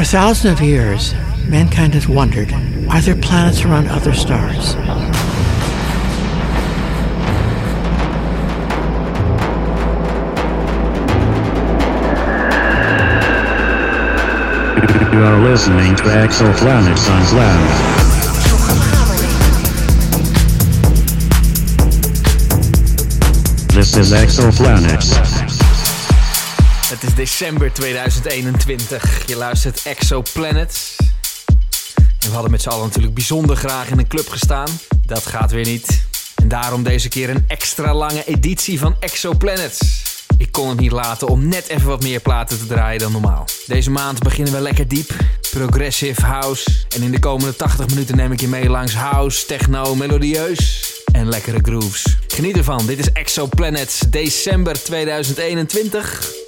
For thousands of years, mankind has wondered are there planets around other stars? You are listening to Exoplanet Suns Lounge. This is Exoplanet. Het is december 2021. Je luistert Exoplanets. En we hadden met z'n allen natuurlijk bijzonder graag in een club gestaan. Dat gaat weer niet. En daarom deze keer een extra lange editie van Exoplanets. Ik kon het niet laten om net even wat meer platen te draaien dan normaal. Deze maand beginnen we lekker diep. Progressive house. En in de komende 80 minuten neem ik je mee langs house, techno, melodieus en lekkere grooves. Geniet ervan. Dit is Exoplanets december 2021.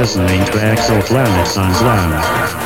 listening to Exoplanets on Slam.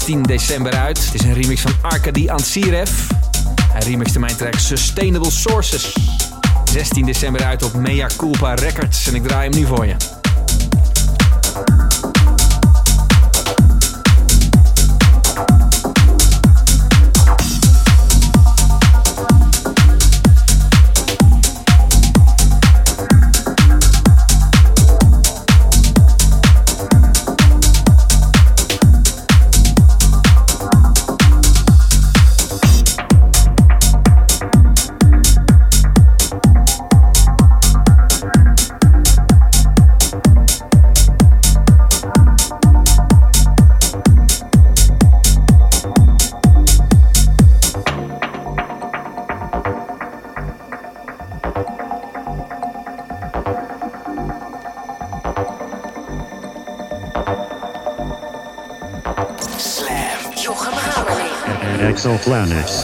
16 december uit. Het is een remix van Arkady Ansirev. Hij remixte mijn track Sustainable Sources. 16 december uit op Mea Culpa Records en ik draai hem nu voor je. planet.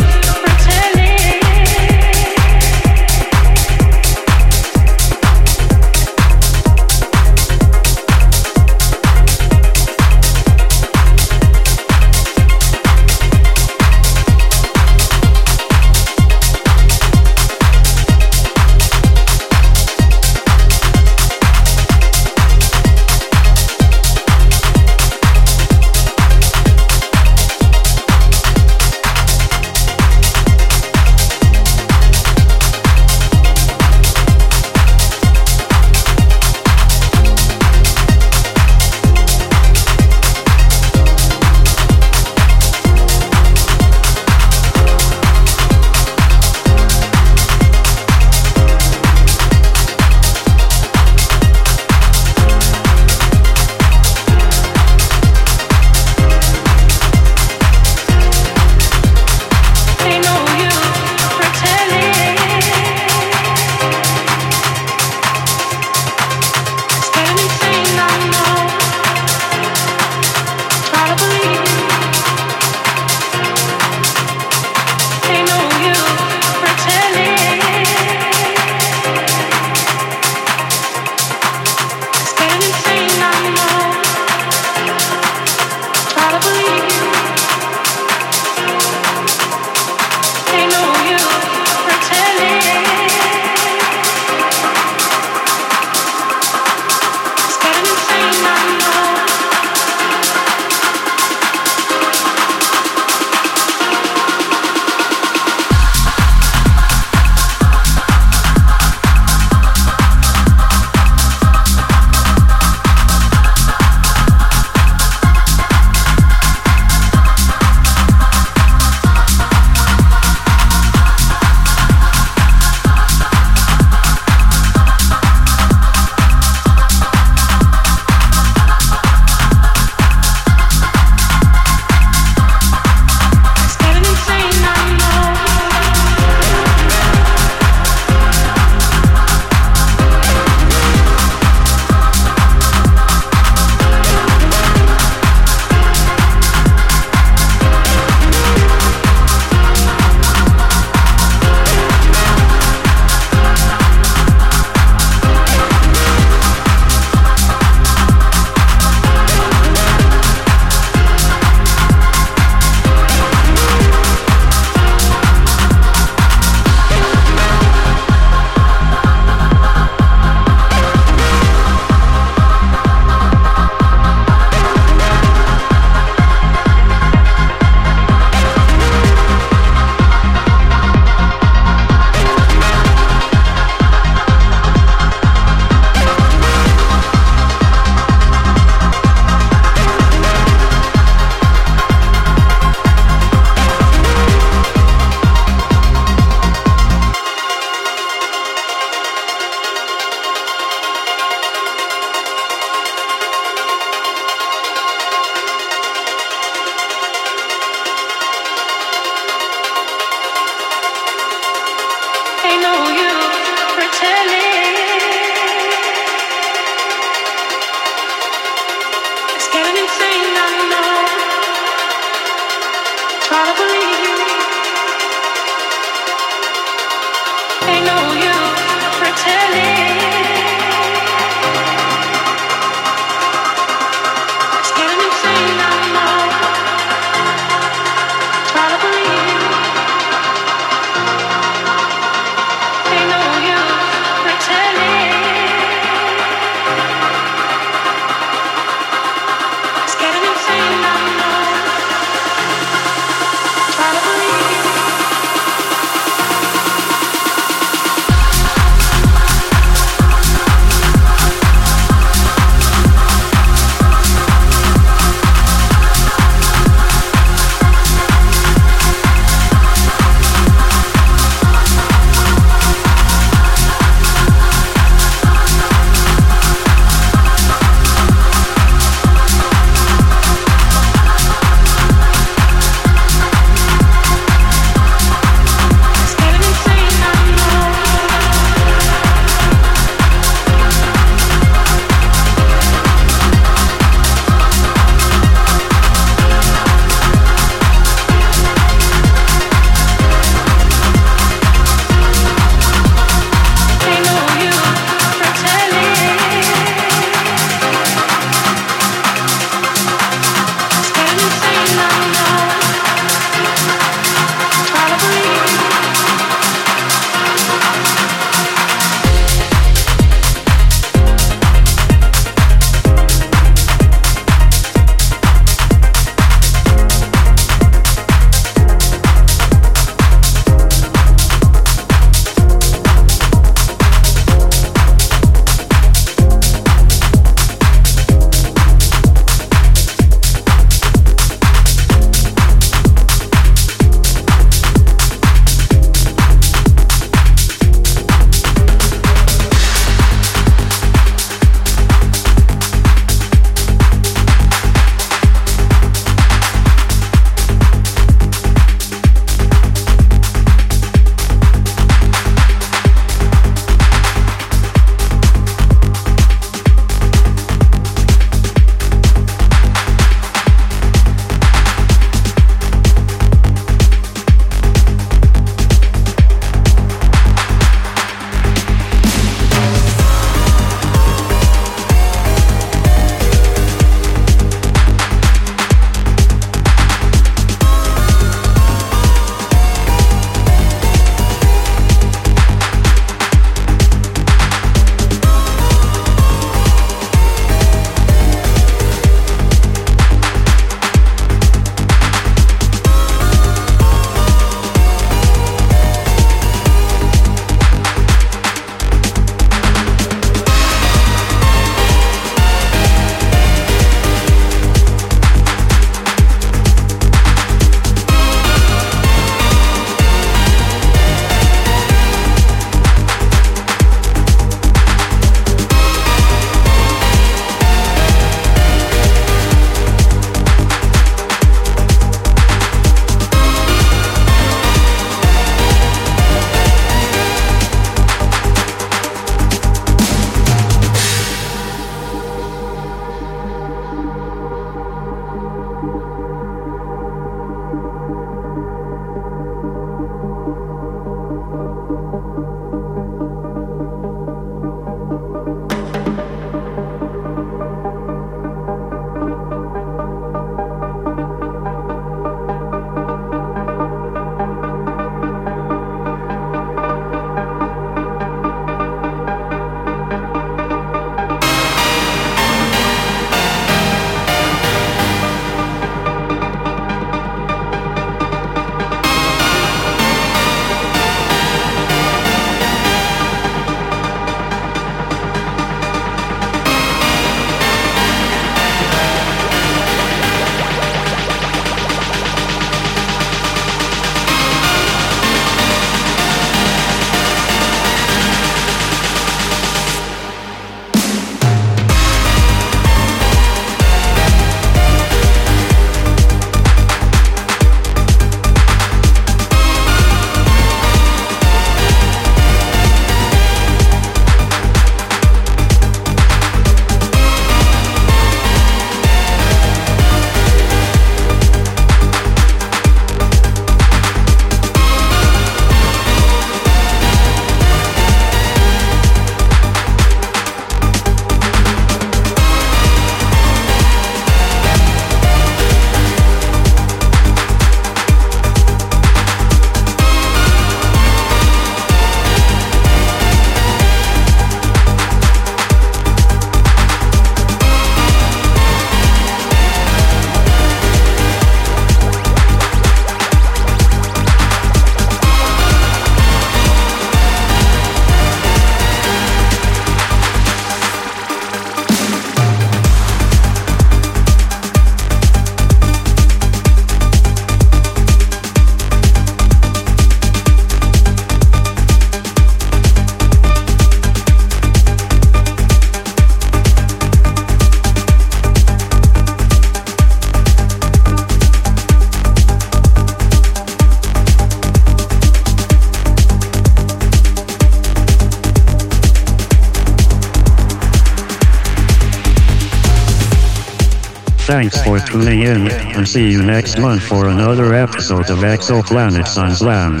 Thanks for tuning in, and see you next month for another episode of Exoplanets on Slam.